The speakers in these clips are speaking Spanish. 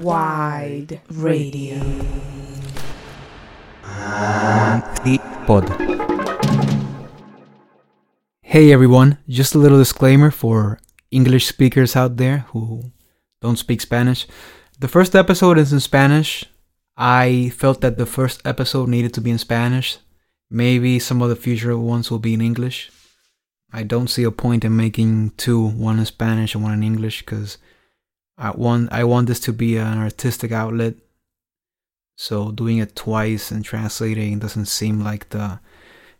Wide Radio. Pod. Hey everyone, just a little disclaimer for English speakers out there who don't speak Spanish. The first episode is in Spanish. I felt that the first episode needed to be in Spanish. Maybe some of the future ones will be in English. I don't see a point in making two, one in Spanish and one in English, because I want I want this to be an artistic outlet. So doing it twice and translating doesn't seem like the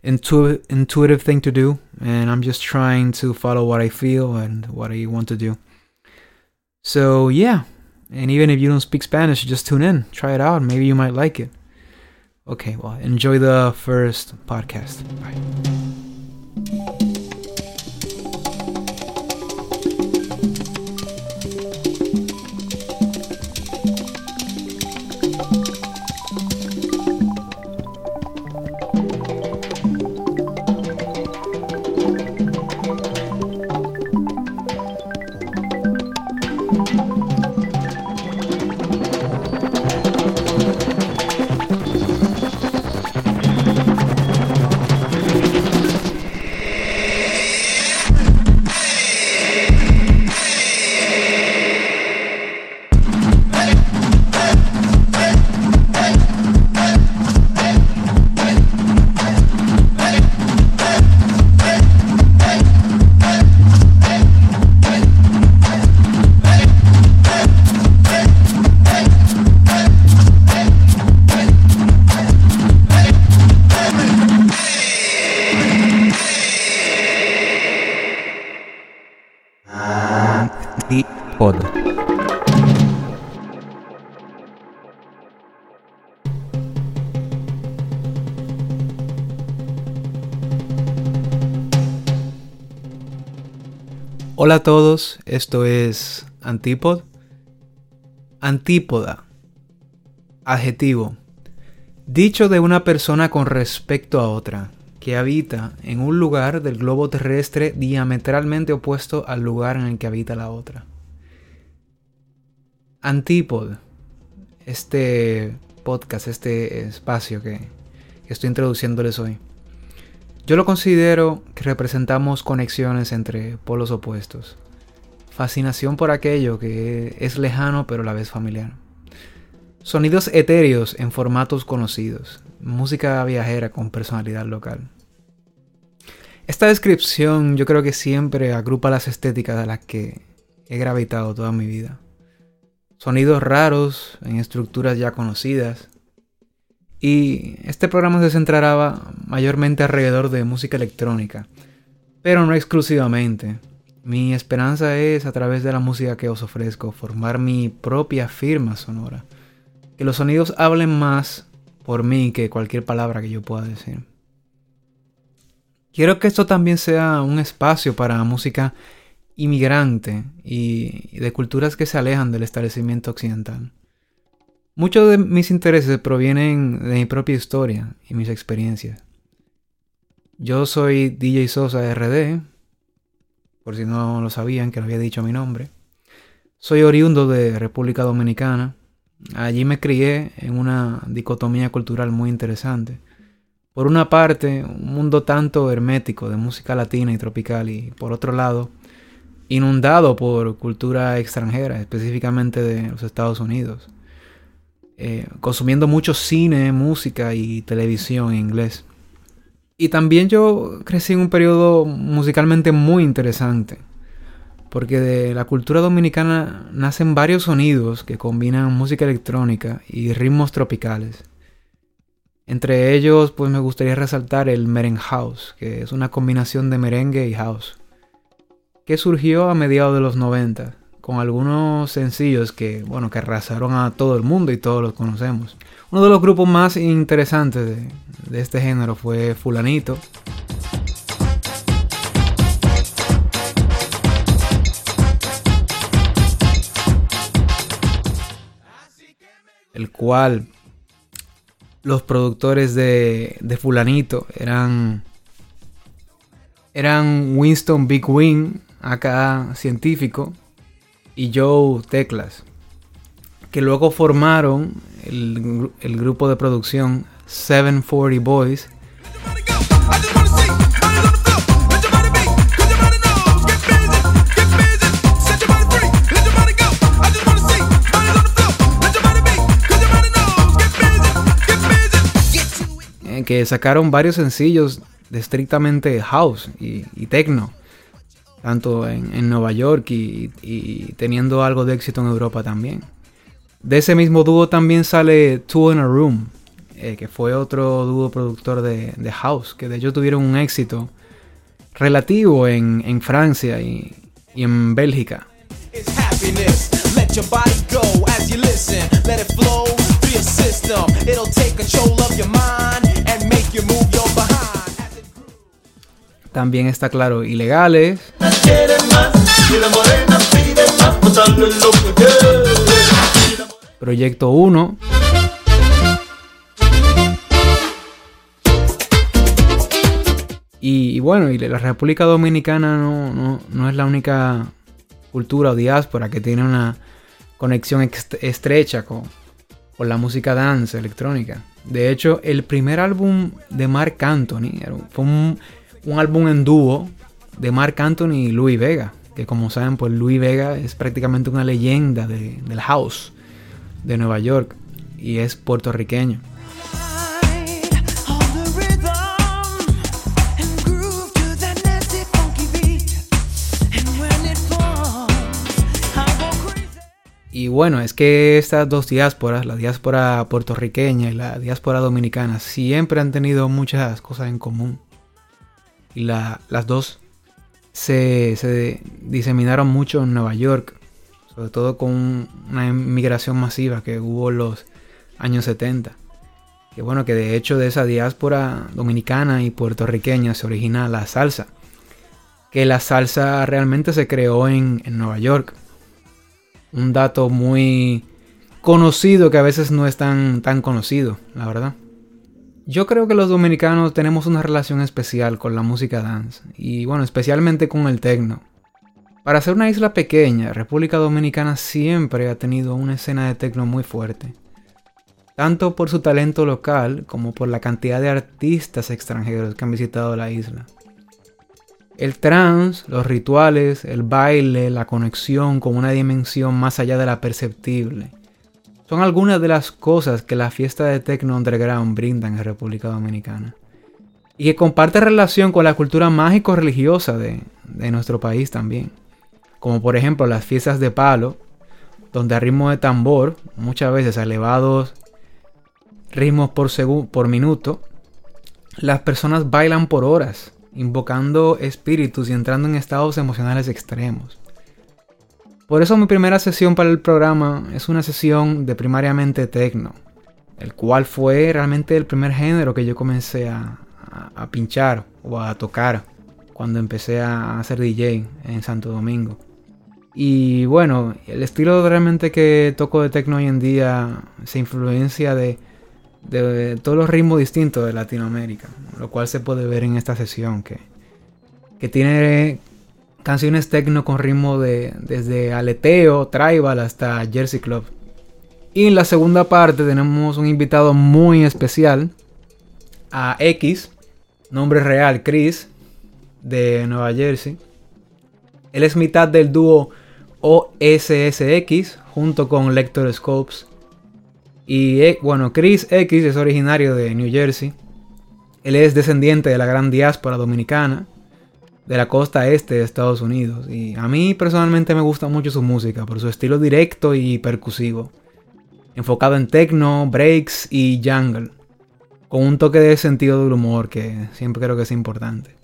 intu- intuitive thing to do, and I'm just trying to follow what I feel and what I want to do. So yeah, and even if you don't speak Spanish, just tune in, try it out, maybe you might like it. Okay, well, enjoy the first podcast. Bye. Hola a todos, esto es Antipod. Antípoda. Adjetivo. Dicho de una persona con respecto a otra, que habita en un lugar del globo terrestre diametralmente opuesto al lugar en el que habita la otra. Antípod. Este podcast, este espacio que estoy introduciéndoles hoy. Yo lo considero que representamos conexiones entre polos opuestos. Fascinación por aquello que es lejano pero a la vez familiar. Sonidos etéreos en formatos conocidos. Música viajera con personalidad local. Esta descripción yo creo que siempre agrupa las estéticas a las que he gravitado toda mi vida. Sonidos raros en estructuras ya conocidas, y este programa se centrará mayormente alrededor de música electrónica, pero no exclusivamente. Mi esperanza es, a través de la música que os ofrezco, formar mi propia firma sonora. Que los sonidos hablen más por mí que cualquier palabra que yo pueda decir. Quiero que esto también sea un espacio para música inmigrante y de culturas que se alejan del establecimiento occidental. Muchos de mis intereses provienen de mi propia historia y mis experiencias. Yo soy DJ Sosa RD, por si no lo sabían que lo había dicho mi nombre. Soy oriundo de República Dominicana. Allí me crié en una dicotomía cultural muy interesante. Por una parte, un mundo tanto hermético de música latina y tropical y por otro lado, inundado por cultura extranjera, específicamente de los Estados Unidos eh, consumiendo mucho cine, música y televisión en inglés. Y también yo crecí en un periodo musicalmente muy interesante, porque de la cultura dominicana nacen varios sonidos que combinan música electrónica y ritmos tropicales. Entre ellos, pues me gustaría resaltar el merengue house, que es una combinación de merengue y house, que surgió a mediados de los 90 con algunos sencillos que, bueno, que arrasaron a todo el mundo y todos los conocemos. Uno de los grupos más interesantes de, este género fue Fulanito. El cual los productores de, de Fulanito eran eran Winston Big Wing, acá científico, y Joe Teclas, que luego formaron el, grupo de producción 740 Boys. que sacaron varios sencillos de estrictamente house y, techno, tanto en, Nueva York y, teniendo algo de éxito en Europa también. De ese mismo dúo también sale Two in a Room, eh, que fue otro dúo productor de, house, que de hecho tuvieron un éxito relativo en, Francia y, en Bélgica. También está claro, ilegales. Proyecto 1. Y, bueno, y la República Dominicana no, es la única cultura o diáspora que tiene una conexión estrecha con, con la música dance electrónica. De hecho, el primer álbum de Mark Anthony fue un, álbum en dúo de Mark Anthony y Louis Vega. Que como saben, pues Louis Vega es prácticamente una leyenda del house de Nueva York y es puertorriqueño. Y bueno, es que estas dos diásporas, la diáspora puertorriqueña y la diáspora dominicana, siempre han tenido muchas cosas en común. Y las dos se, diseminaron mucho en Nueva York, sobre todo con una inmigración masiva que hubo en los años 70. Que bueno, que de hecho de esa diáspora dominicana y puertorriqueña se origina la salsa. Que la salsa realmente se creó en, en Nueva York un dato muy conocido que a veces no es tan, tan conocido, la verdad. Yo creo que los dominicanos tenemos una relación especial con la música dance y bueno, especialmente con el techno. Para ser una isla pequeña, República Dominicana siempre ha tenido una escena de techno muy fuerte. Tanto por su talento local como por la cantidad de artistas extranjeros que han visitado la isla. El trance, los rituales, el baile, la conexión con una dimensión más allá de la perceptible. Son algunas de las cosas que la fiesta de Tecno Underground brinda en República Dominicana. Y que comparte relación con la cultura mágico-religiosa de, de nuestro país también. Como por ejemplo las fiestas de palo, donde a ritmo de tambor, muchas veces elevados ritmos por, por minuto, las personas bailan por horas invocando espíritus y entrando en estados emocionales extremos. Por eso mi primera sesión para el programa es una sesión de primariamente techno, el cual fue realmente el primer género que yo comencé a, pinchar o a tocar cuando empecé a hacer DJ en Santo Domingo. Y bueno, el estilo realmente que toco de techno hoy en día se influencia de de todos los ritmos distintos de Latinoamérica, lo cual se puede ver en esta sesión que, que tiene canciones techno con ritmo de desde aleteo, tribal hasta Jersey Club. Y en la segunda parte tenemos un invitado muy especial a X, nombre real Chris de Nueva Jersey. Él es mitad del dúo OSSX junto con Lector Scopes y eh, bueno, Chris X es originario de New Jersey. Él es descendiente de la gran diáspora dominicana de la costa este de Estados Unidos. Y a mí personalmente me gusta mucho su música por su estilo directo y percusivo. Enfocado en techno, breaks y jungle. Con un toque de sentido del humor que siempre creo que es importante.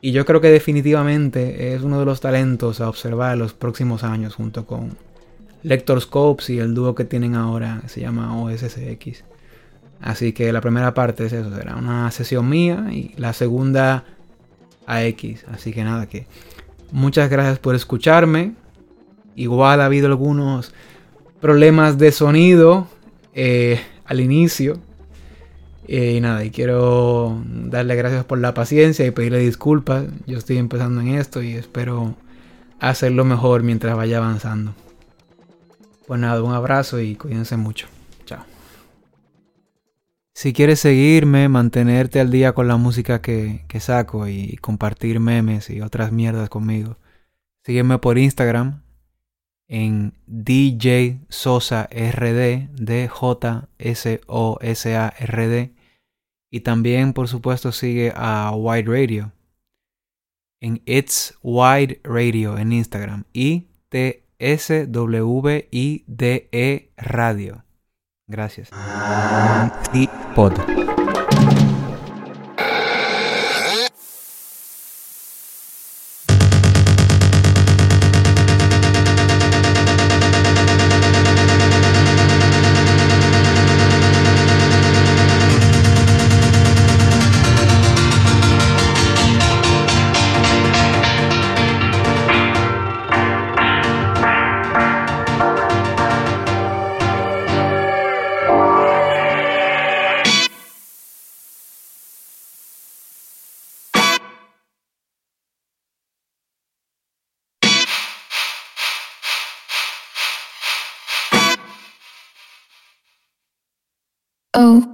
Y yo creo que definitivamente es uno de los talentos a observar en los próximos años junto con Lector Scopes y el dúo que tienen ahora se llama OSSX. Así que la primera parte es eso, será una sesión mía y la segunda AX. Así que nada, que muchas gracias por escucharme. Igual ha habido algunos problemas de sonido eh, al inicio. Eh, y nada, y quiero darle gracias por la paciencia y pedirle disculpas. Yo estoy empezando en esto y espero hacerlo mejor mientras vaya avanzando. Pues nada, un abrazo y cuídense mucho. Si quieres seguirme, mantenerte al día con la música que, que saco y compartir memes y otras mierdas conmigo, sígueme por Instagram en DJ Sosa RD, DJ S O S A R D y también por supuesto sigue a Wide Radio en It's Wide Radio en Instagram y T S W I D E Radio. Gracias. Pod. Oh.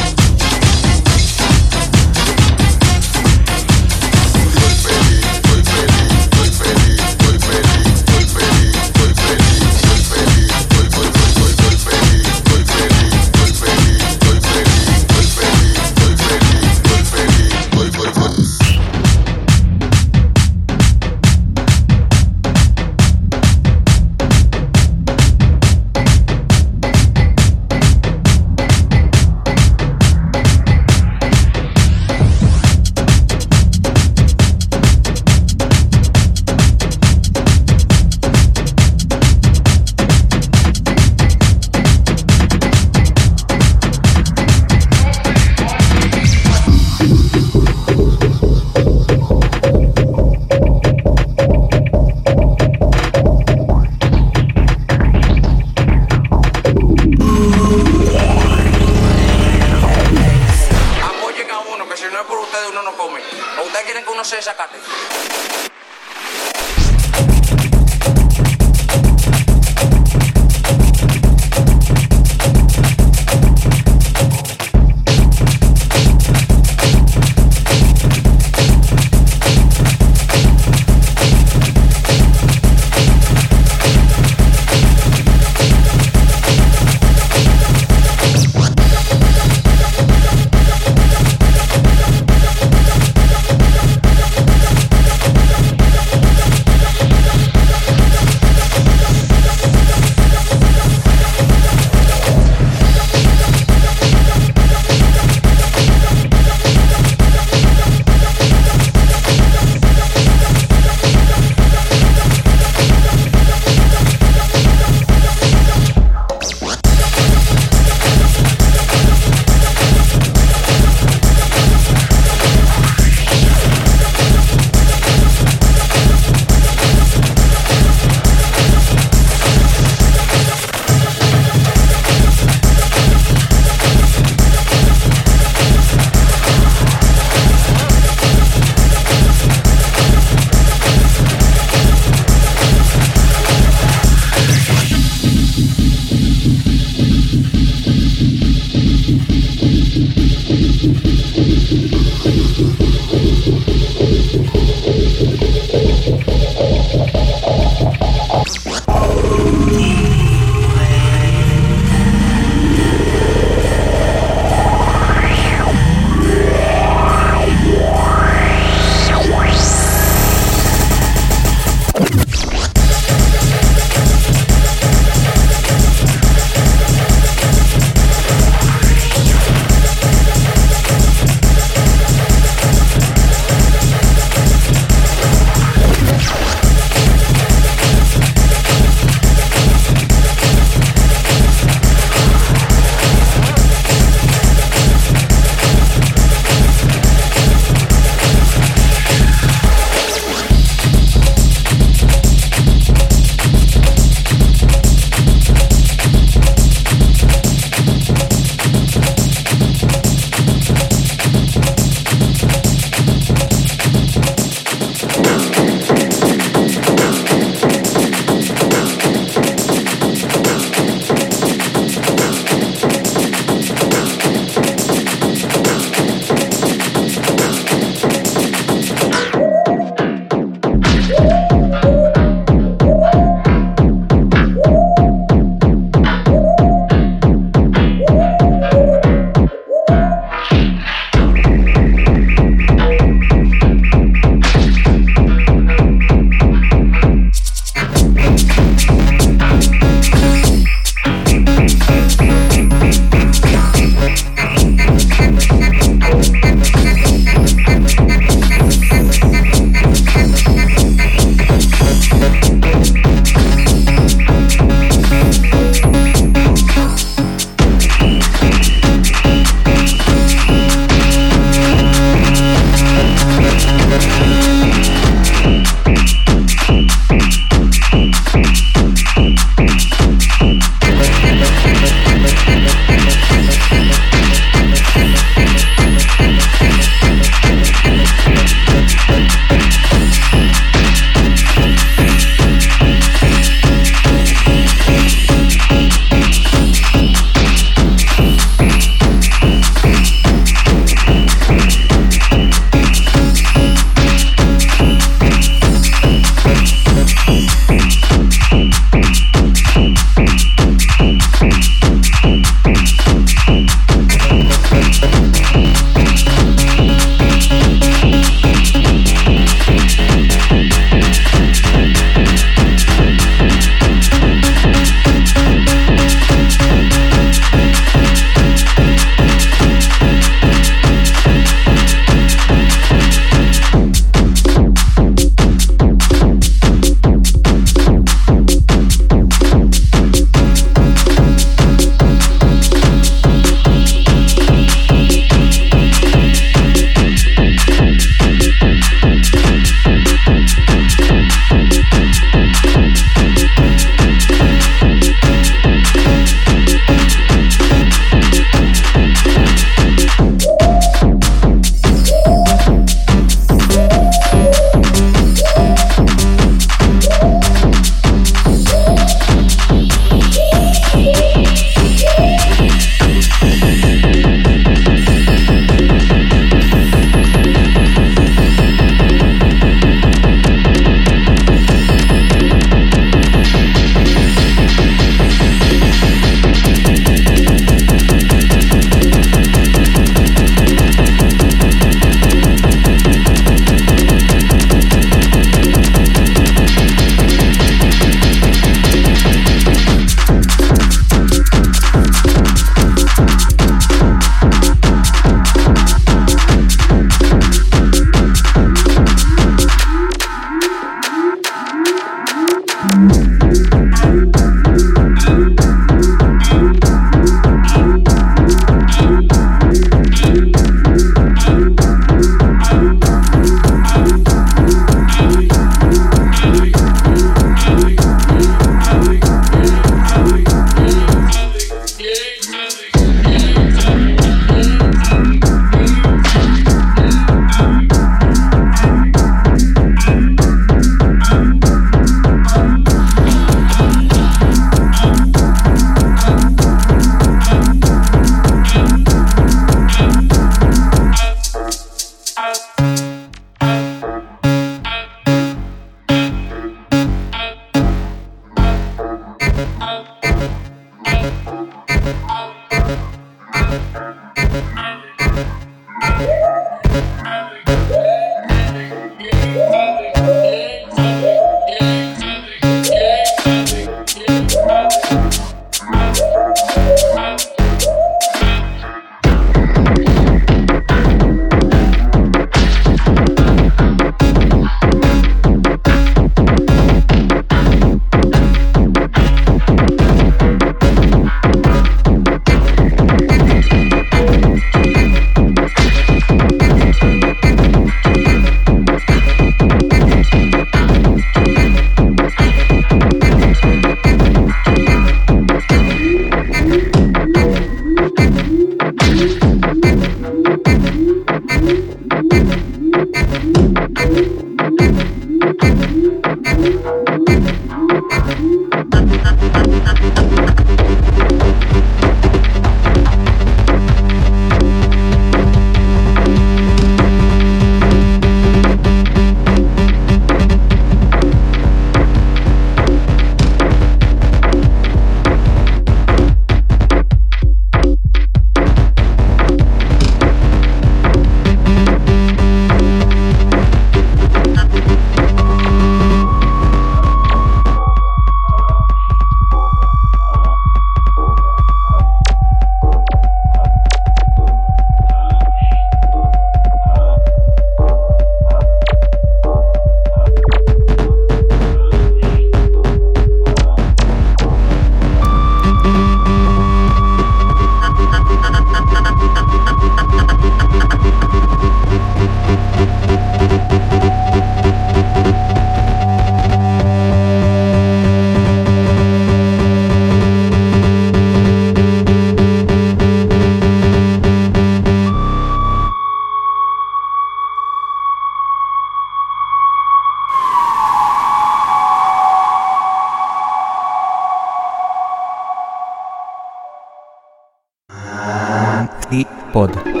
Pod.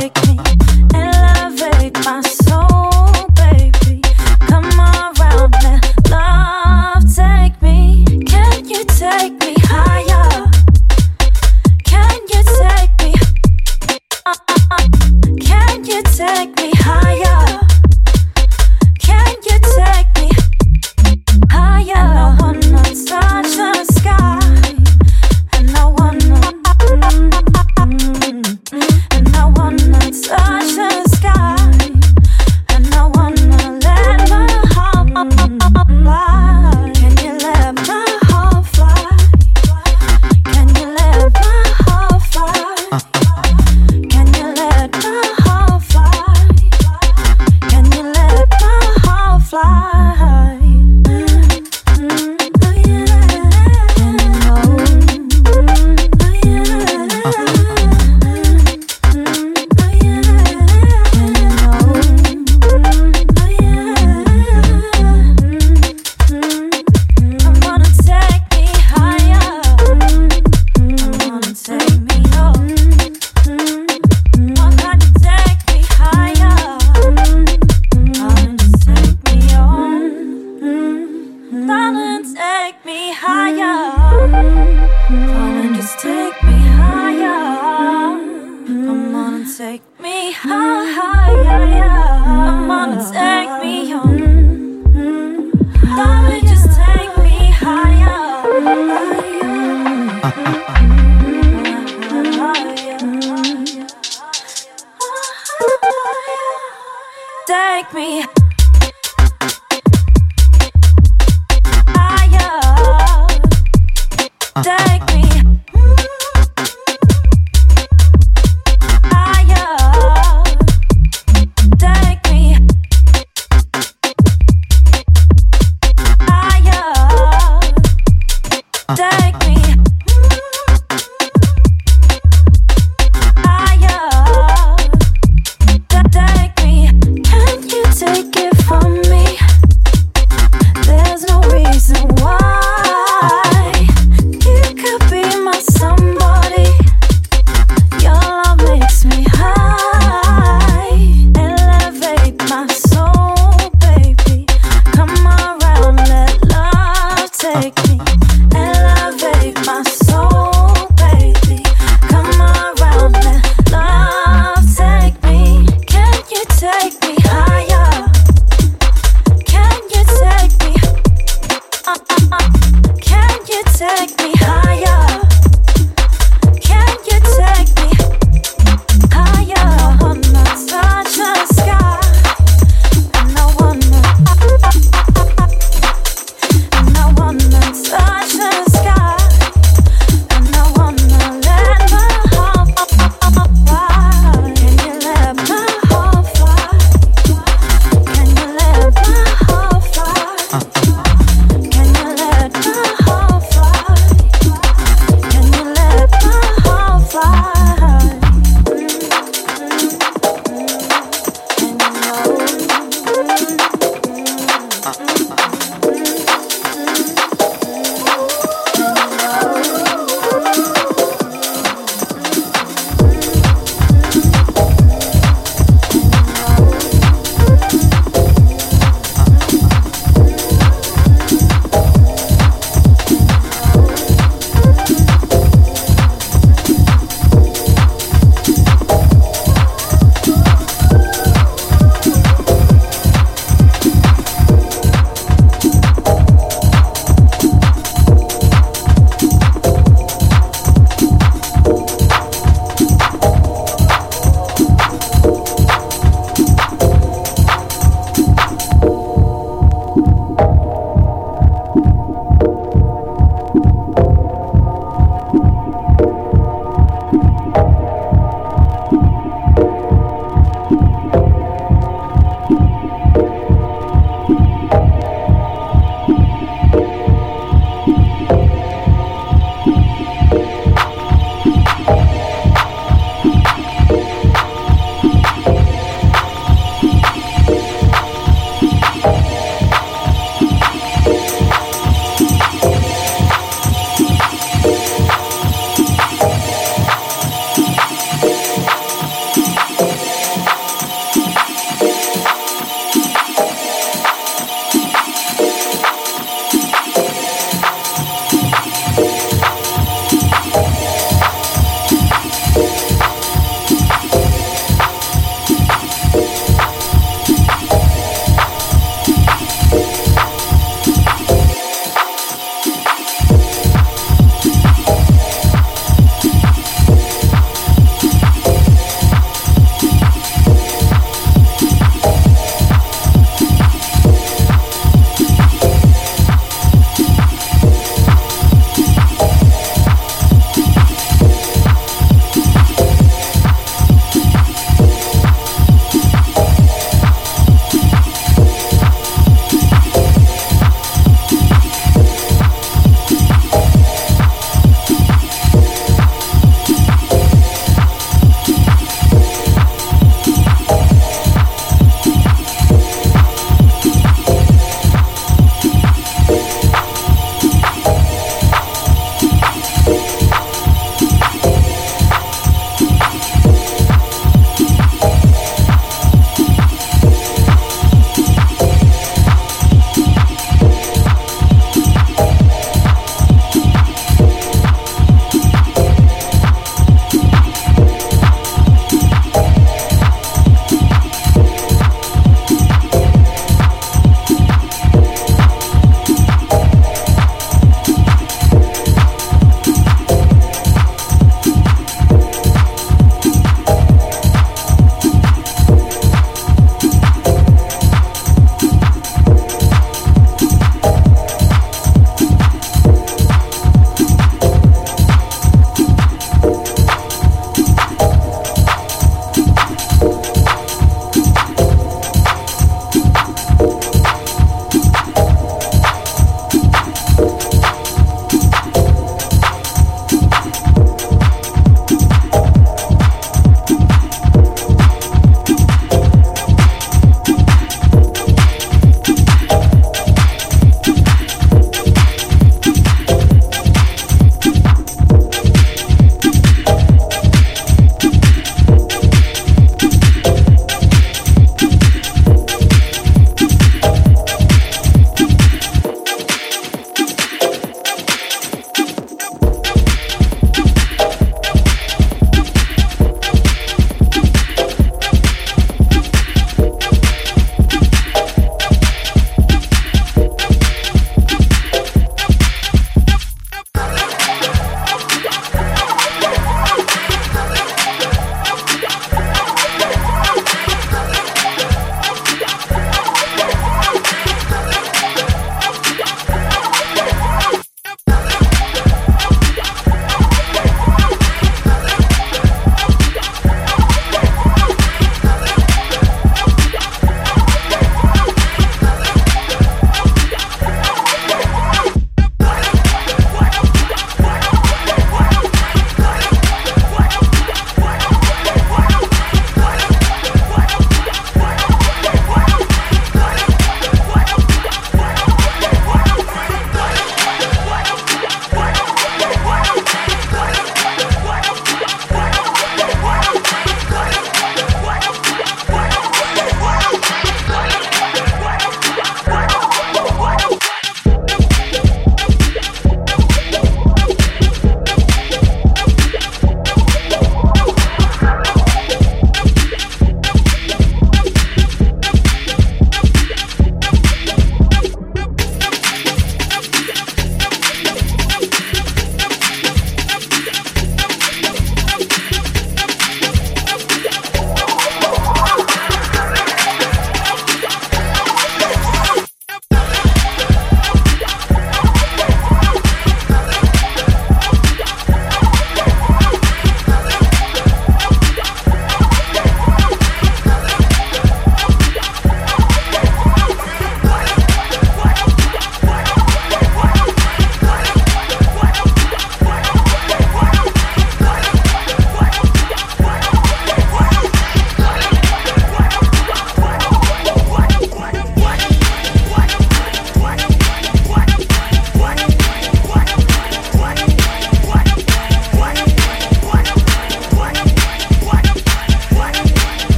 Take me,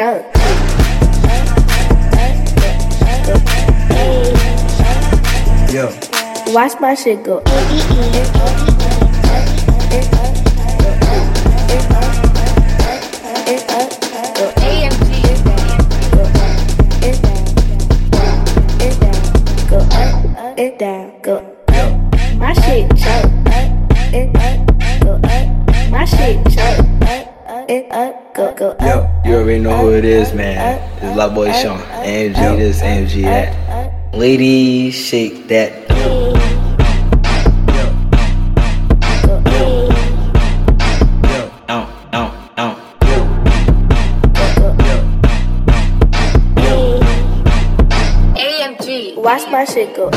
shirt. Yeah. Watch my shit go. this man. This Love Boy Sean. AMG this, AMG that. Ladies, shake that. AMG. Watch my shit go.